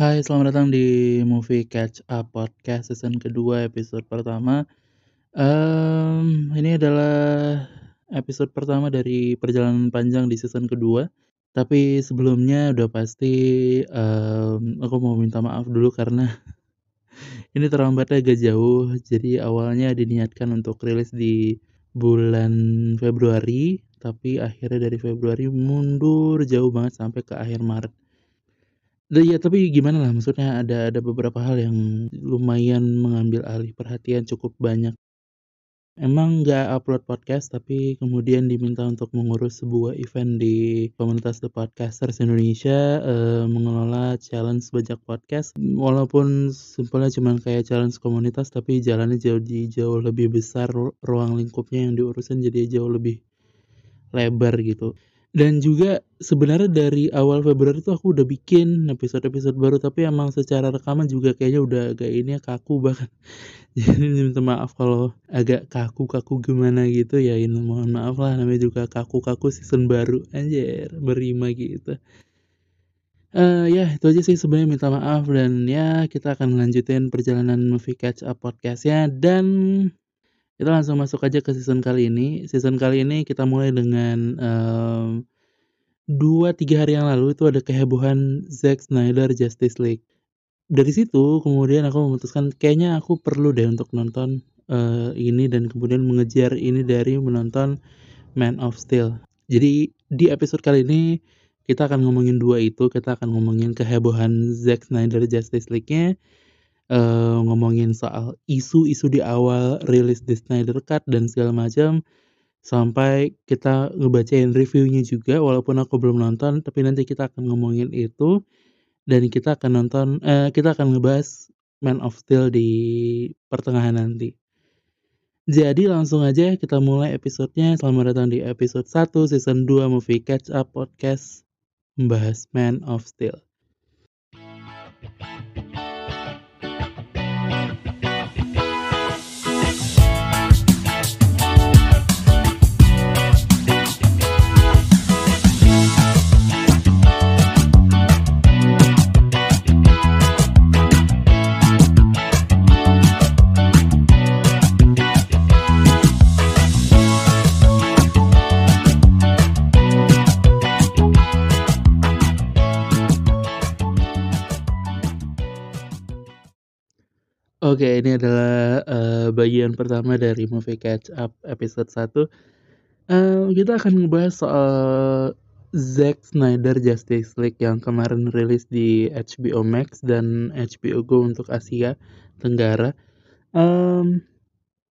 Hai, selamat datang di Movie Catch Up Podcast season kedua episode pertama. Um, ini adalah episode pertama dari perjalanan panjang di season kedua. Tapi sebelumnya udah pasti um, aku mau minta maaf dulu karena ini terlambatnya agak jauh. Jadi awalnya diniatkan untuk rilis di bulan Februari, tapi akhirnya dari Februari mundur jauh banget sampai ke akhir Maret. Iya, tapi gimana lah, maksudnya ada ada beberapa hal yang lumayan mengambil alih perhatian cukup banyak. Emang nggak upload podcast, tapi kemudian diminta untuk mengurus sebuah event di komunitas The Podcasters Indonesia, uh, mengelola challenge bajak podcast. Walaupun simpelnya cuma kayak challenge komunitas, tapi jalannya jauh jauh lebih besar, ruang lingkupnya yang diurusin jadi jauh lebih lebar gitu. Dan juga sebenarnya dari awal Februari tuh aku udah bikin episode-episode baru tapi emang secara rekaman juga kayaknya udah agak ini ya kaku bahkan. Jadi minta maaf kalau agak kaku-kaku gimana gitu ya ini mohon maaf lah namanya juga kaku-kaku season baru anjir berima gitu. Uh, ya itu aja sih sebenarnya minta maaf dan ya kita akan melanjutin perjalanan movie catch up podcastnya dan kita langsung masuk aja ke season kali ini. Season kali ini kita mulai dengan um, dua tiga hari yang lalu itu ada kehebohan Zack Snyder Justice League. Dari situ kemudian aku memutuskan kayaknya aku perlu deh untuk nonton uh, ini dan kemudian mengejar ini dari menonton Man of Steel. Jadi di episode kali ini kita akan ngomongin dua itu, kita akan ngomongin kehebohan Zack Snyder Justice League-nya uh, ngomongin soal isu-isu di awal rilis The Snyder Cut dan segala macam sampai kita ngebacain reviewnya juga walaupun aku belum nonton tapi nanti kita akan ngomongin itu dan kita akan nonton uh, kita akan ngebahas Man of Steel di pertengahan nanti. Jadi langsung aja kita mulai episodenya. Selamat datang di episode 1 season 2 Movie Catch Up Podcast membahas Man of Steel. Oke, ini adalah uh, bagian pertama dari Movie Catch Up episode 1. Uh, eh, kita akan ngebahas soal Zack Snyder Justice League yang kemarin rilis di HBO Max dan HBO Go untuk Asia Tenggara. Um,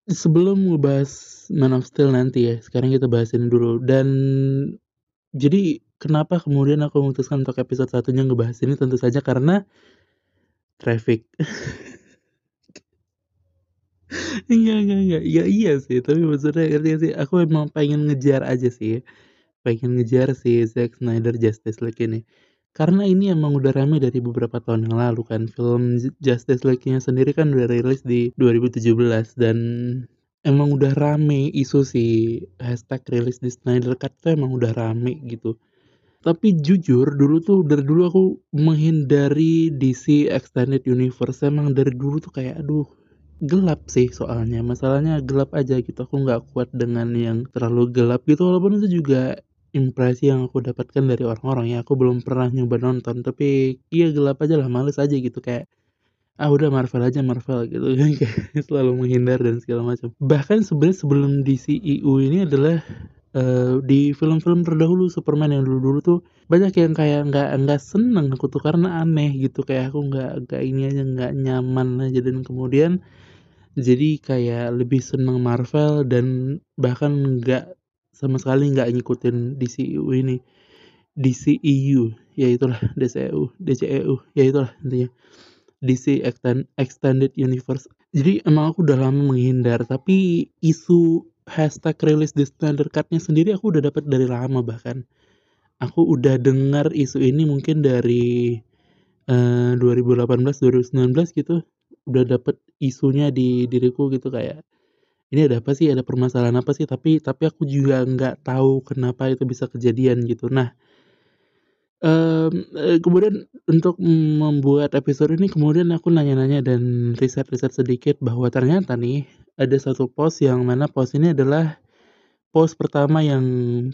sebelum ngebahas Man of Steel nanti ya, sekarang kita bahas ini dulu. Dan jadi kenapa kemudian aku memutuskan untuk episode satunya ngebahas ini tentu saja karena traffic. Enggak enggak enggak, ya iya sih, tapi maksudnya ngerti sih, aku emang pengen ngejar aja sih, pengen ngejar si Zack Snyder Justice League ini. Karena ini emang udah rame dari beberapa tahun yang lalu kan, film Justice League-nya sendiri kan udah rilis di 2017 dan emang udah rame isu si hashtag rilis di Snyder Cut tuh emang udah rame gitu. Tapi jujur dulu tuh dari dulu aku menghindari DC Extended Universe. Emang dari dulu tuh kayak aduh gelap sih soalnya. Masalahnya gelap aja gitu. Aku nggak kuat dengan yang terlalu gelap gitu. Walaupun itu juga impresi yang aku dapatkan dari orang-orang ya. Aku belum pernah nyoba nonton. Tapi iya gelap aja lah. Males aja gitu. Kayak ah udah Marvel aja Marvel gitu. Kan selalu menghindar dan segala macam. Bahkan sebenarnya sebelum DCEU ini adalah uh, di film-film terdahulu Superman yang dulu-dulu tuh banyak yang kayak nggak nggak seneng aku tuh. Karena aneh gitu. Kayak aku nggak nggak ini aja nggak nyaman aja. Dan kemudian jadi kayak lebih seneng Marvel dan bahkan nggak sama sekali nggak ngikutin DCU ini. DCEU ya itulah DCEU DCEU ya itulah intinya. DC Extended Universe. Jadi emang aku udah lama menghindar tapi isu hashtag rilis di standard cutnya sendiri aku udah dapat dari lama bahkan. Aku udah dengar isu ini mungkin dari uh, 2018 2019 gitu udah dapet isunya di diriku gitu kayak ini ada apa sih? Ada permasalahan apa sih? Tapi tapi aku juga nggak tahu kenapa itu bisa kejadian gitu. Nah um, kemudian untuk membuat episode ini kemudian aku nanya-nanya dan riset-riset sedikit bahwa ternyata nih ada satu post yang mana post ini adalah post pertama yang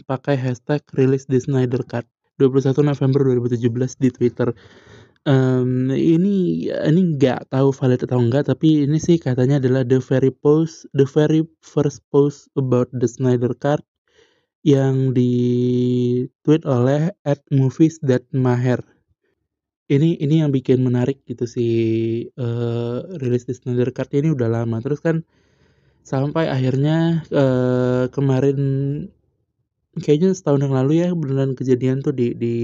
pakai hashtag release the Snyder Cut 21 November 2017 di Twitter. Um, ini ini nggak tahu valid atau enggak, tapi ini sih katanya adalah the very post, the very first post about the Snyder Cut yang di tweet oleh at movies that maher. Ini ini yang bikin menarik gitu sih uh, rilis the Snyder Cut ini udah lama. Terus kan sampai akhirnya uh, kemarin kayaknya setahun yang lalu ya beneran kejadian tuh di di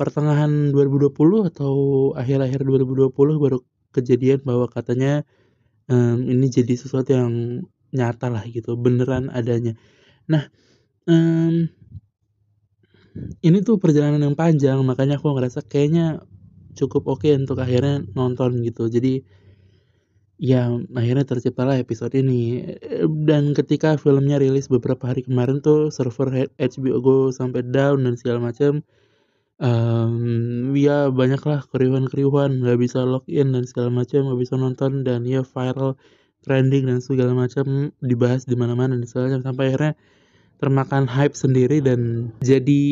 pertengahan 2020 atau akhir-akhir 2020 baru kejadian bahwa katanya um, ini jadi sesuatu yang nyata lah gitu beneran adanya. Nah um, ini tuh perjalanan yang panjang makanya aku ngerasa kayaknya cukup oke okay untuk akhirnya nonton gitu. Jadi ya akhirnya terciptalah episode ini. Dan ketika filmnya rilis beberapa hari kemarin tuh server HBO Go sampai down dan segala macam um, ya banyaklah keriuhan-keriuhan. Nggak bisa login dan segala macam nggak bisa nonton. Dan ya viral trending dan segala macam dibahas di mana-mana dan segala macam. Sampai akhirnya termakan hype sendiri dan jadi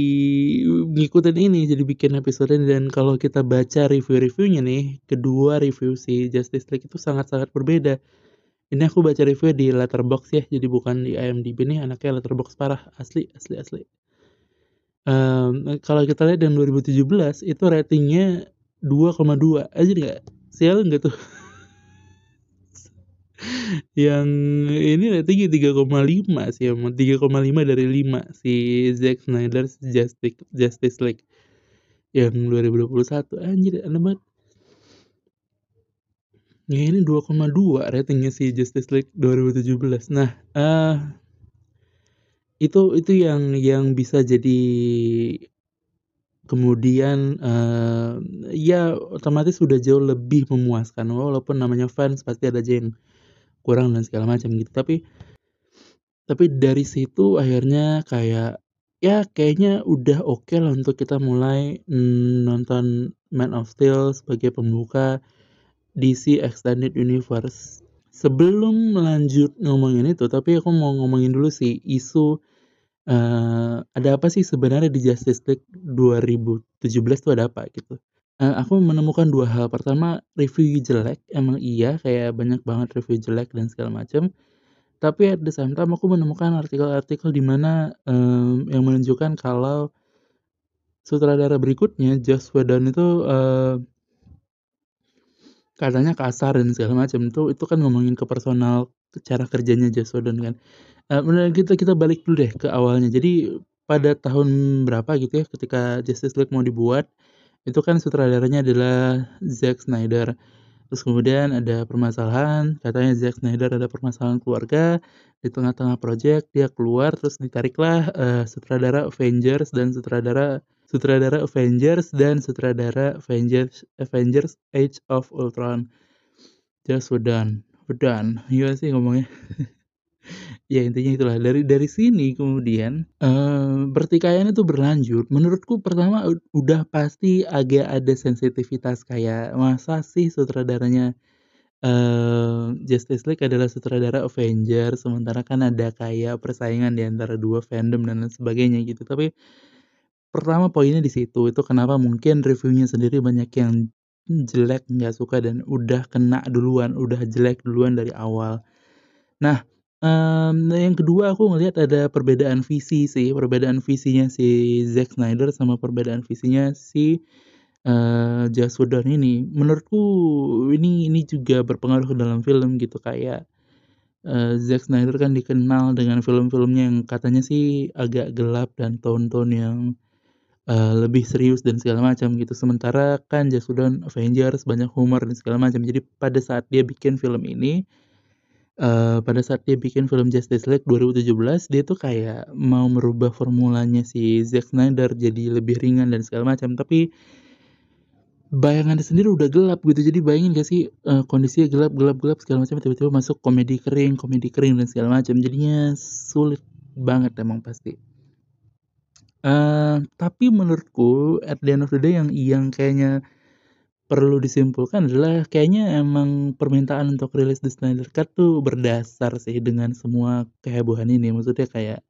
ngikutin ini jadi bikin episode ini. Dan kalau kita baca review-reviewnya nih kedua review si Justice League itu sangat-sangat berbeda. Ini aku baca review di Letterbox ya jadi bukan di IMDb nih anaknya Letterbox parah. Asli asli asli um, kalau kita lihat dan 2017 itu ratingnya 2,2 aja nggak? Sial nggak tuh? Yang ini ratingnya 3,5 sih emang 3,5 dari 5 si Zack Snyder Justice Justice League yang 2021 anjir aneh banget. Ya ini 2,2 ratingnya si Justice League 2017 nah uh, itu itu yang yang bisa jadi kemudian uh, ya otomatis sudah jauh lebih memuaskan. Walaupun namanya fans pasti ada aja yang kurang dan segala macam gitu. Tapi tapi dari situ akhirnya kayak ya kayaknya udah oke lah untuk kita mulai mm, nonton Man of Steel sebagai pembuka DC Extended Universe sebelum lanjut ngomongin itu tapi aku mau ngomongin dulu sih isu uh, ada apa sih sebenarnya di Justice League 2017 tuh ada apa gitu uh, aku menemukan dua hal. Pertama, review jelek, emang iya kayak banyak banget review jelek dan segala macam. Tapi at the same time aku menemukan artikel-artikel di mana, um, yang menunjukkan kalau sutradara berikutnya, Joss Whedon itu, uh, katanya kasar dan segala macam. Itu itu kan ngomongin ke personal, cara kerjanya Joss Whedon kan. Uh, kita kita balik dulu deh ke awalnya. Jadi pada tahun berapa gitu ya ketika Justice League mau dibuat itu kan sutradaranya adalah Zack Snyder. Terus kemudian ada permasalahan, katanya Zack Snyder ada permasalahan keluarga di tengah-tengah project dia keluar terus ditariklah uh, sutradara Avengers dan sutradara sutradara Avengers dan sutradara Avengers Avengers Age of Ultron. Just Whedon, Whedon, iya sih ngomongnya. ya intinya itulah dari dari sini kemudian uh, pertikaian itu berlanjut menurutku pertama udah pasti agak ada sensitivitas kayak masa sih sutradaranya uh, Justice League adalah sutradara Avengers sementara kan ada kayak persaingan di antara dua fandom dan lain sebagainya gitu tapi pertama poinnya di situ itu kenapa mungkin reviewnya sendiri banyak yang jelek nggak suka dan udah kena duluan udah jelek duluan dari awal nah Um, yang kedua aku ngelihat ada perbedaan visi sih, perbedaan visinya si Zack Snyder sama perbedaan visinya si, uh, Joss Whedon ini. Menurutku ini ini juga berpengaruh dalam film gitu kayak, uh, Zack Snyder kan dikenal dengan film-filmnya yang katanya sih agak gelap dan tone-tone yang, uh, lebih serius dan segala macam gitu. Sementara kan Whedon Avengers banyak humor dan segala macam. Jadi pada saat dia bikin film ini uh, pada saat dia bikin film Justice League 2017 dia tuh kayak mau merubah formulanya si Zack Snyder jadi lebih ringan dan segala macam tapi bayangannya sendiri udah gelap gitu jadi bayangin gak sih uh, kondisinya gelap gelap gelap segala macam tiba-tiba masuk komedi kering komedi kering dan segala macam jadinya sulit banget emang pasti Tapi menurutku at the end of the day yang yang kayaknya perlu disimpulkan adalah kayaknya emang permintaan untuk rilis The Snyder Cut tuh berdasar sih dengan semua kehebohan ini. Maksudnya kayak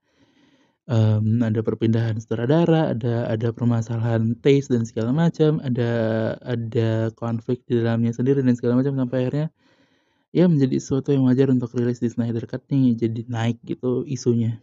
um, ada perpindahan sutradara, ada ada permasalahan taste dan segala macam, ada ada konflik di dalamnya sendiri dan segala macam sampai akhirnya ya menjadi sesuatu yang wajar untuk rilis di Snyder Cut nih jadi naik gitu isunya.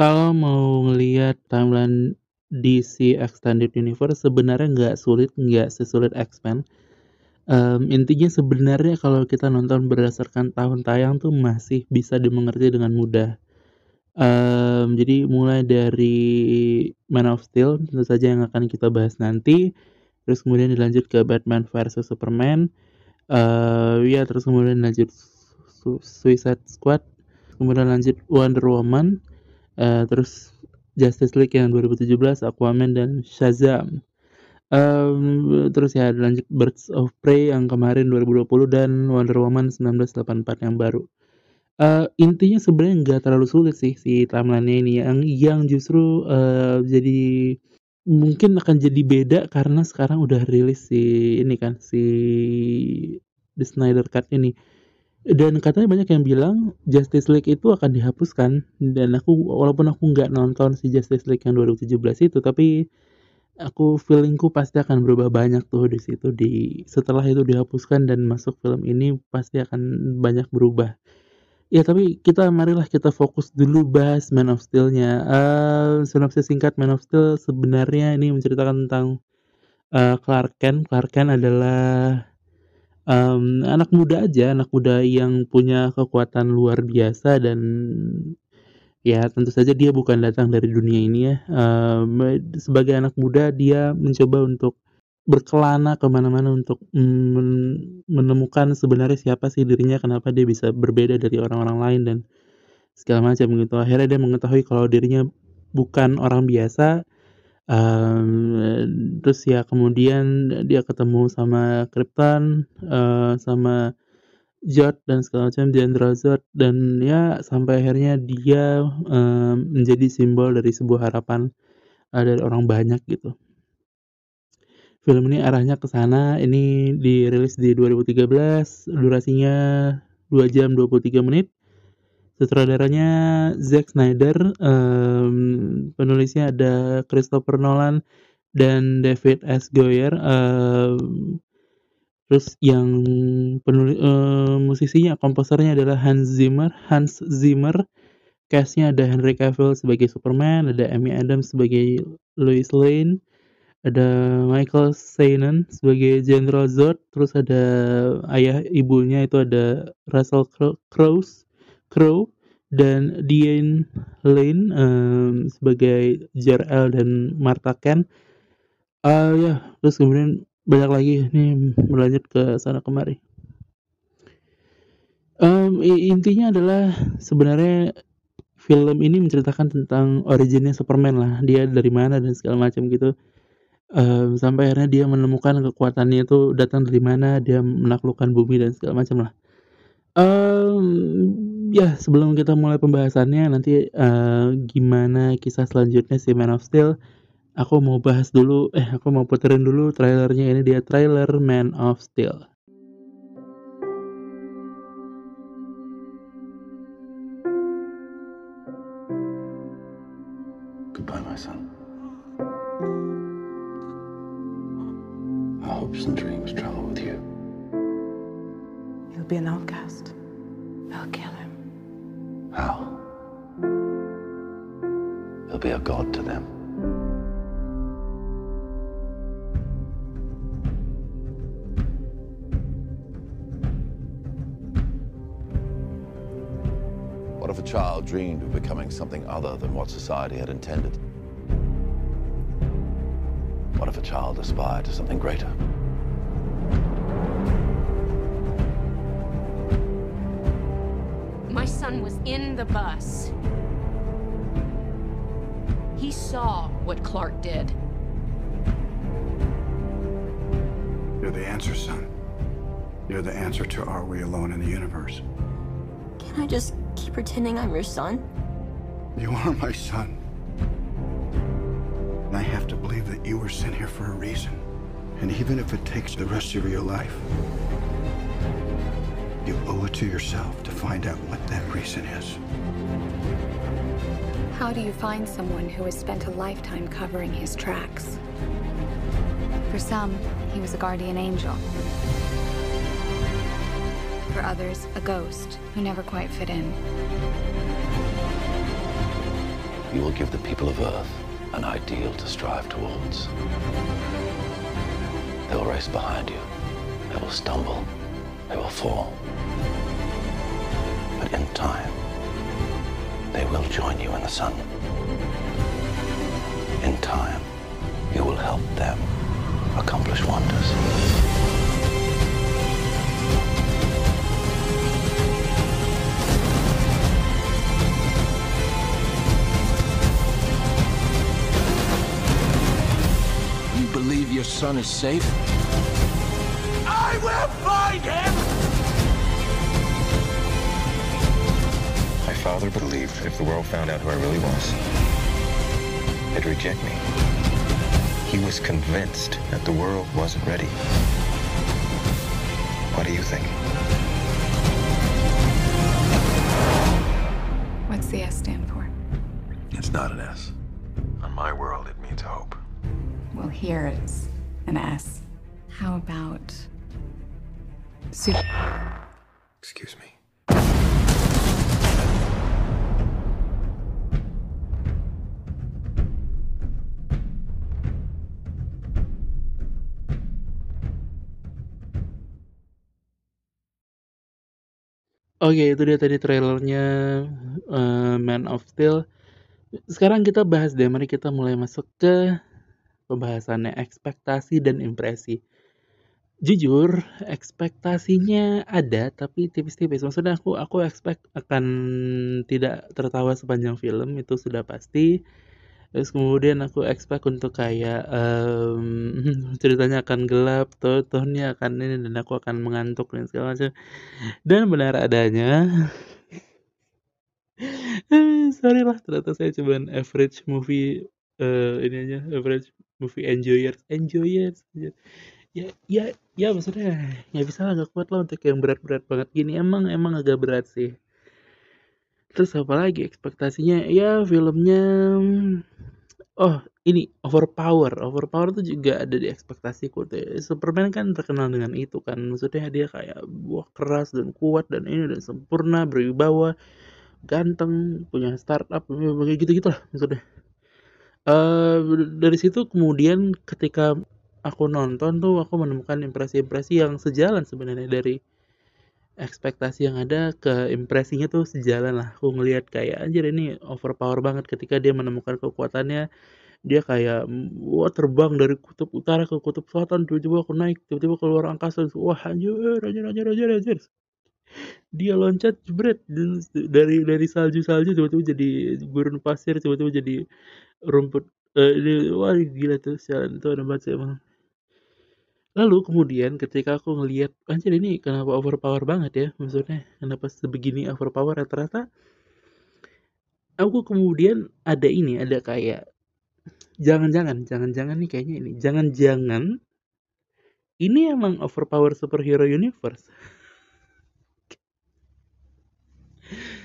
Kalau mau ngelihat timeline DC Extended Universe sebenarnya nggak sulit, nggak sesulit X-Men. Um, intinya sebenarnya kalau kita nonton berdasarkan tahun tayang tuh masih bisa dimengerti dengan mudah. Um, jadi mulai dari Man of Steel tentu saja yang akan kita bahas nanti, terus kemudian dilanjut ke Batman versus Superman, uh, ya terus kemudian lanjut Suicide Squad, kemudian lanjut Wonder Woman, uh, terus Justice League yang 2017, Aquaman dan Shazam. Um, terus ya lanjut Birds of Prey yang kemarin 2020 dan Wonder Woman 1984 yang baru. Uh, intinya sebenarnya nggak terlalu sulit sih si timeline ini yang yang justru uh, jadi mungkin akan jadi beda karena sekarang udah rilis si ini kan si The Snyder Cut ini dan katanya banyak yang bilang Justice League itu akan dihapuskan. Dan aku walaupun aku nggak nonton si Justice League yang 2017 itu tapi aku feelingku pasti akan berubah banyak tuh di situ di setelah itu dihapuskan dan masuk film ini pasti akan banyak berubah. Ya tapi kita marilah kita fokus dulu bahas Man of Steel-nya. Uh, sinopsis singkat Man of Steel sebenarnya ini menceritakan tentang uh, Clark Kent. Clark Kent adalah um, anak muda aja, anak muda yang punya kekuatan luar biasa dan ya tentu saja dia bukan datang dari dunia ini ya. Um, sebagai anak muda dia mencoba untuk berkelana ke mana-mana untuk men menemukan sebenarnya siapa sih dirinya, kenapa dia bisa berbeda dari orang-orang lain dan segala macam gitu. Akhirnya dia mengetahui kalau dirinya bukan orang biasa, Um, terus ya kemudian dia ketemu sama Krypton, uh, sama Zod dan segala macam, Jenderal Zod dan ya sampai akhirnya dia, um, menjadi simbol dari sebuah harapan, uh, dari orang banyak gitu. Film ini arahnya ke sana, ini dirilis di 2013, durasinya 2 jam 23 menit. Sutradaranya Zack Snyder, um, penulisnya ada Christopher Nolan dan David S. Goyer. Um, terus yang penulis uh, musisinya, komposernya adalah Hans Zimmer. Hans Zimmer. Castnya ada Henry Cavill sebagai Superman, ada Amy Adams sebagai Lois Lane, ada Michael Shannon sebagai General Zod, terus ada ayah ibunya itu ada Russell Crowe Crow dan Diane Lane um, sebagai Jor-El dan Martha Kent. Uh, ya, terus kemudian banyak lagi nih berlanjut ke sana kemari. Um, intinya adalah sebenarnya film ini menceritakan tentang originnya Superman lah, dia dari mana dan segala macam gitu. Um, sampai akhirnya dia menemukan kekuatannya itu datang dari mana, dia menaklukkan bumi dan segala macam lah. Um, ya sebelum kita mulai pembahasannya nanti, uh, gimana kisah selanjutnya si Man of Steel, aku mau bahas dulu eh, aku mau puterin dulu trailernya, ini dia trailer Man of Steel. Goodbye, my son. Hopes and dreams travel with you. He'll be an outcast. He'll be a god to them. What if a child dreamed of becoming something other than what society had intended? What if a child aspired to something greater? My son was in the bus. He saw what Clark did. You're the answer, son. You're the answer to are we alone in the universe? Can I just keep pretending I'm your son? You are my son. And I have to believe that you were sent here for a reason. And even if it takes the rest of your life, you owe it to yourself to find out what that reason is. How do you find someone who has spent a lifetime covering his tracks? For some, he was a guardian angel. For others, a ghost who never quite fit in. You will give the people of Earth an ideal to strive towards. They will race behind you. They will stumble. They will fall. But in time, they will join you in the sun. In time, you will help them accomplish wonders. You believe your son is safe? I will father believed if the world found out who I really was, they'd reject me. He was convinced that the world wasn't ready. What do you think? What's the S stand for? It's not an S. On my world, it means hope. Well, here it's an S. How about. Super. Excuse me. Oke, itu dia tadi trailernya eh, Man of Steel. Sekarang kita bahas deh, mari kita mulai masuk ke pembahasannya ekspektasi dan impresi. Jujur, ekspektasinya ada tapi tipis-tipis. Maksudnya aku aku expect akan tidak tertawa sepanjang film itu sudah pasti. Terus kemudian aku expect untuk kayak em, ceritanya akan gelap, tuh tone-nya akan ini dan aku akan mengantuk dan segala macam. Dan benar adanya sorry lah ternyata saya cuman average movie eh ini aja average movie enjoyers enjoyers ya ya ya maksudnya ya bisa lah gak kuat lah untuk yang berat-berat banget. Gini emang emang agak berat sih terus apa lagi ekspektasinya? Ya filmnya oh ini overpower. Overpower tuh juga ada di ekspektasiku tuh. Superman kan terkenal dengan itu kan. Maksudnya dia kayak wah keras dan kuat dan ini dan sempurna berwibawa ganteng punya startup kayak gitu gitu lah maksudnya. Eh dari situ kemudian ketika aku nonton tuh aku menemukan impresi-impresi yang sejalan sebenarnya dari ekspektasi yang ada ke impresinya tuh sejalan lah. Aku ngelihat kayak anjir ini overpower banget. Ketika dia menemukan kekuatannya dia kayak wah terbang dari kutub utara ke kutub selatan. Tiba-tiba aku naik tiba-tiba keluar angkasa wah anjir anjir anjir anjir anjir. Dia loncat jebret dari dari salju-salju tiba-tiba jadi gurun pasir tiba-tiba jadi rumput eh, ini, wah gila tuh sialan itu ada banget sih emang lalu kemudian ketika aku ngelihat anjir ini kenapa overpower banget ya? Maksudnya kenapa sebegini overpower? Ya ternyata aku kemudian ada ini ada kayak jangan-jangan jangan-jangan nih kayaknya ini jangan-jangan ini emang overpower superhero universe.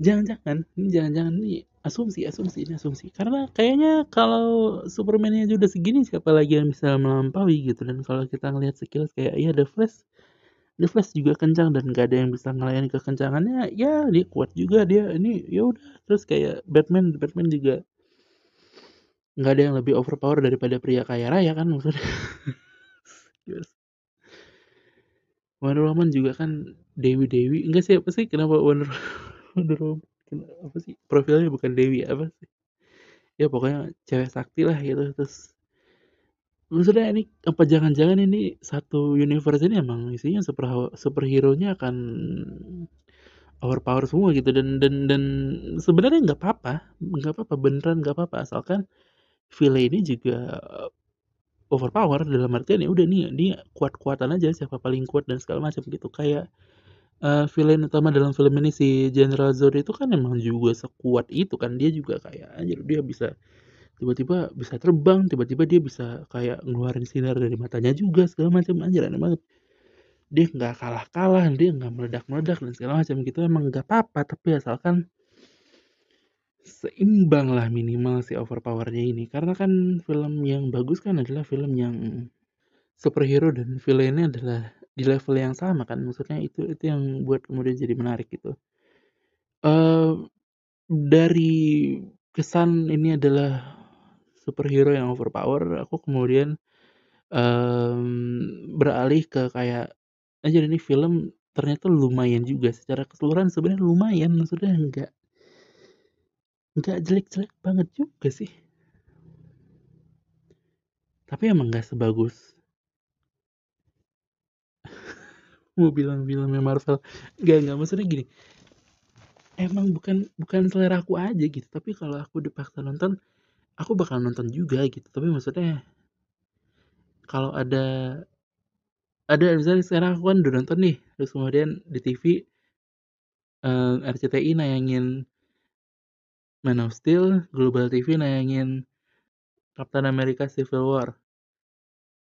Jangan-jangan ini jangan-jangan ini asumsi asumsi ini asumsi. Karena kayaknya kalau Superman-nya udah segini siapa lagi yang bisa melampaui gitu. Dan kalau kita ngelihat sekilas kayak ya The Flash. The Flash juga kencang dan gak ada yang bisa ngelayani kekencangannya. Ya dia kuat juga. Dia ini ya udah. Terus kayak Batman Batman juga nggak ada yang lebih overpower daripada pria kaya raya kan maksudnya. Yes. Wonder Woman juga kan Dewi Dewi enggak sih? Apa sih kenapa Wonder Woman apa sih profilnya bukan Dewi apa sih? Ya pokoknya cewek sakti lah gitu terus maksudnya ini apa jangan-jangan ini satu universe ini emang isinya super superhero nya akan overpower semua gitu dan dan dan sebenarnya nggak apa-apa nggak apa-apa beneran nggak apa-apa asalkan villain ini juga overpower dalam artian ya udah nih dia kuat-kuatan aja siapa paling kuat dan segala macam gitu. Kayak uh, villain utama dalam film ini si General Zod itu kan emang juga sekuat itu kan. Dia juga kayak anjir dia bisa tiba-tiba bisa terbang tiba-tiba dia bisa kayak ngeluarin sinar dari matanya juga segala macam. Anjir aneh banget. Dia nggak kalah-kalah dia nggak meledak-meledak dan segala macam gitu. Emang nggak apa-apa tapi asalkan seimbang lah minimal si overpowernya ini. Karena kan film yang bagus kan adalah film yang superhero dan villainnya adalah di level yang sama kan maksudnya itu itu yang buat kemudian jadi menarik gitu. Uh, dari kesan ini adalah superhero yang overpower aku kemudian um, beralih ke kayak aja ini film ternyata lumayan juga secara keseluruhan. Sebenarnya lumayan maksudnya enggak enggak jelek-jelek banget juga sih. Tapi emang nggak sebagus mau bilang filmnya Marvel. Nggak nggak maksudnya gini. Emang bukan bukan selera aku aja gitu. Tapi kalau aku dipaksa nonton aku bakal nonton juga gitu. Tapi maksudnya kalau ada ada misalnya sekarang aku kan udah nonton nih. Terus kemudian di TV uh, eh, RCTI nayangin Man of Steel Global TV nayangin Captain America Civil War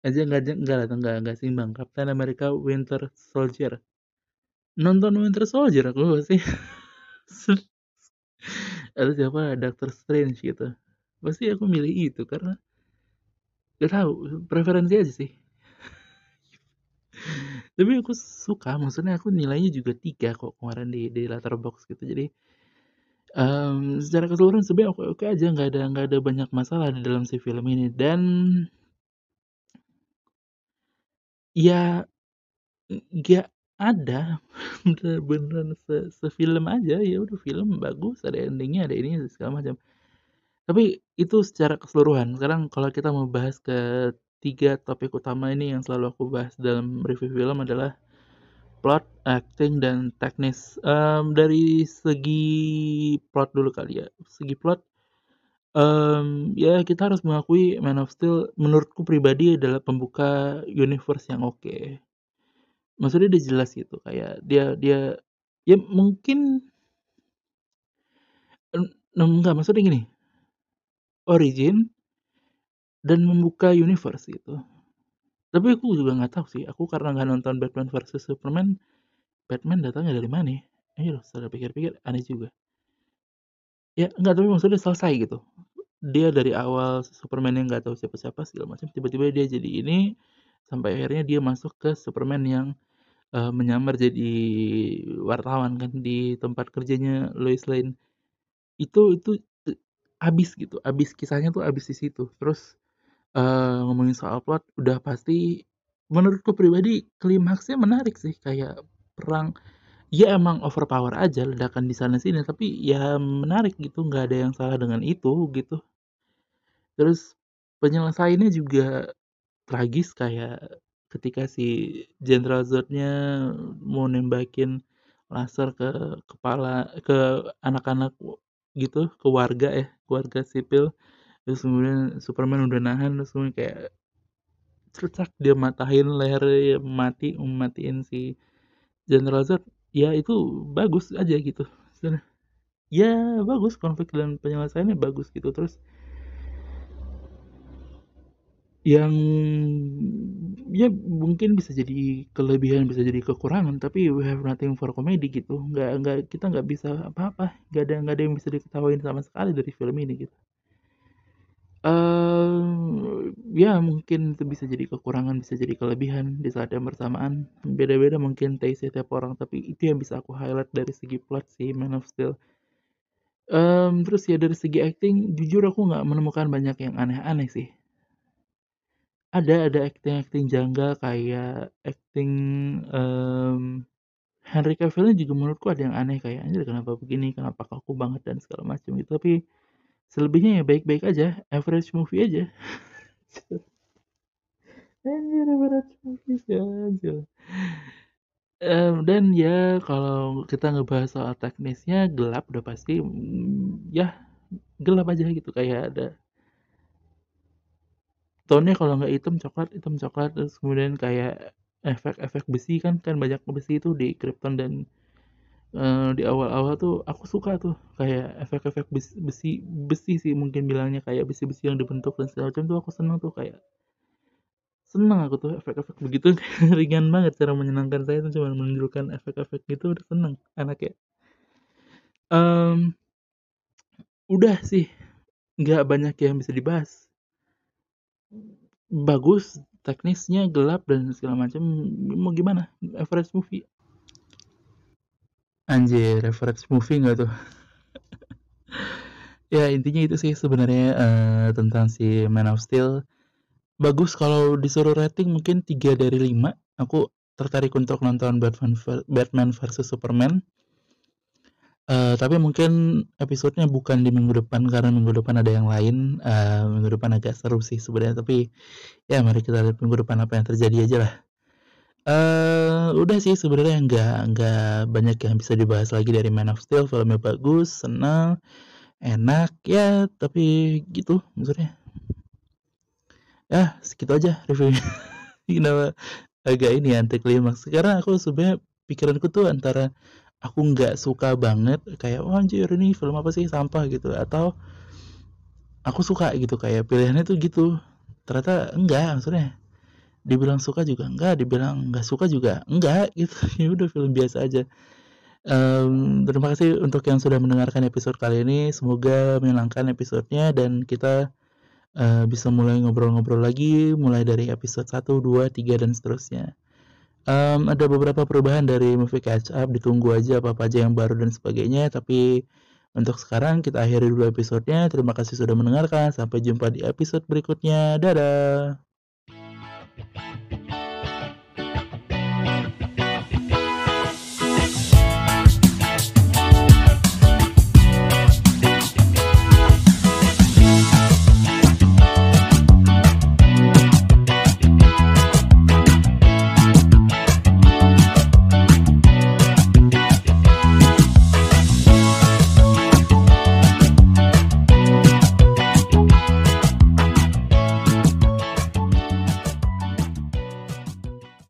aja nggak nggak lah nggak nggak simbang Captain America Winter Soldier. Nonton Winter Soldier aku sih? Atau siapa? Doctor Strange gitu. Pasti aku milih itu karena gak tahu preferensi aja sih. Tapi aku suka maksudnya aku nilainya juga tiga kok kemarin di di latar box gitu. Jadi um, secara keseluruhan sebenarnya oke oke aja nggak ada nggak ada banyak masalah di dalam si film ini. Dan ya nggak ada bener-bener se, se film aja ya udah film bagus ada endingnya ada ini segala macam tapi itu secara keseluruhan. Sekarang kalau kita mau bahas ke tiga topik utama ini yang selalu aku bahas dalam review film adalah plot, acting, dan teknis. Um, dari segi plot dulu kali ya. Segi plot, um, ya kita harus mengakui Man of Steel menurutku pribadi adalah pembuka universe yang oke. Okay. Maksudnya dia jelas gitu kayak dia dia ya mungkin enggak maksudnya gini origin dan membuka universe gitu. Tapi aku juga nggak tahu sih. Aku karena nggak nonton Batman versus Superman, Batman datangnya dari mana? Ya? Ayo, setelah pikir-pikir aneh juga. Ya nggak tapi maksudnya selesai gitu. Dia dari awal Superman yang nggak tahu siapa-siapa segala macam, tiba-tiba dia jadi ini sampai akhirnya dia masuk ke Superman yang uh, menyamar jadi wartawan kan di tempat kerjanya Lois Lane. Itu itu abis gitu abis kisahnya tuh abis di situ terus uh, ngomongin soal plot udah pasti menurutku pribadi klimaksnya menarik sih kayak perang ya emang overpower aja ledakan di sana sini tapi ya menarik gitu nggak ada yang salah dengan itu gitu. Terus penyelesaiannya juga tragis kayak ketika si Jenderal Zodnya mau nembakin laser ke kepala ke anak-anak gitu ke warga ya keluarga sipil. Terus kemudian Superman udah nahan terus kemudian kayak cercak dia matahin leher mati mematiin si General Zod ya itu bagus aja gitu. Ya bagus konflik dan penyelesaiannya bagus gitu. Terus yang ya mungkin bisa jadi kelebihan bisa jadi kekurangan tapi we have nothing for comedy gitu. Nggak nggak kita nggak bisa apa-apa. Nggak ada nggak ada yang bisa diketawain sama sekali dari film ini gitu uh, ya mungkin itu bisa jadi kekurangan bisa jadi kelebihan di saat yang bersamaan. Beda-beda mungkin taste setiap orang tapi itu yang bisa aku highlight dari segi plot sih Man of Steel. Um, terus ya dari segi acting jujur aku nggak menemukan banyak yang aneh-aneh sih. Ada ada acting-acting janggal kayak acting, um, Henry cavill juga menurutku ada yang aneh kayak, "Anjir kenapa begini, kenapa kaku banget," dan segala macam gitu, tapi selebihnya ya baik-baik aja, average movie aja. Anjir average movie sih anjir. Mmm, dan ya kalau kita ngebahas soal teknisnya gelap udah pasti, mmm, ya gelap aja gitu kayak ada tone-nya kalau nggak hitam coklat hitam coklat, terus kemudian kayak efek-efek besi kan kan banyak besi itu di Krypton dan, eee, di awal-awal tuh aku suka tuh kayak efek-efek bes besi besi sih mungkin bilangnya kayak besi-besi yang dibentuk dan segala macam tuh aku seneng tuh kayak seneng aku tuh efek-efek begitu ringan banget cara menyenangkan saya tuh cuman menunjukkan efek-efek gitu udah seneng anaknya. Mmm, udah sih, nggak banyak yang bisa dibahas. Bagus, teknisnya gelap dan segala macam, mau gimana, average movie. Anjir, average movie nggak tuh? Ya intinya itu sih sebenarnya, eee, tentang si Man of Steel. Bagus kalau disuruh rating mungkin 3 dari 5, aku tertarik untuk nonton Batman Batman versus Superman. Eee, tapi mungkin episodenya bukan di minggu depan karena minggu depan ada yang lain, eee, minggu depan agak seru sih sebenarnya tapi, ya mari kita lihat minggu depan apa yang terjadi ajalah. Eee, udah sih sebenarnya nggak nggak banyak yang bisa dibahas lagi dari Man of Steel, filmnya bagus, seneng, enak, ya tapi gitu maksudnya. Ya segitu aja reviewnya. Kenapa agak ini anti klimaks, karena aku sebenarnya pikiranku tuh antara aku nggak suka banget kayak, "Wah anjir ini film apa sih, sampah," gitu, atau aku suka gitu, kayak pilihannya tuh gitu. Ternyata enggak, maksudnya dibilang suka juga enggak, dibilang nggak suka juga enggak gitu, ya udah film biasa aja. Mmm, terima kasih untuk yang sudah mendengarkan episode kali ini, semoga menyenangkan episodenya dan kita, eee, bisa mulai ngobrol-ngobrol lagi mulai dari episode 1, 2, 3, dan seterusnya. Mmm, ada beberapa perubahan dari Movie Catch Up, ditunggu aja apa-apa aja yang baru dan sebagainya, tapi untuk sekarang kita akhiri dulu episodenya, terima kasih sudah mendengarkan, sampai jumpa di episode berikutnya, dadah! Bye.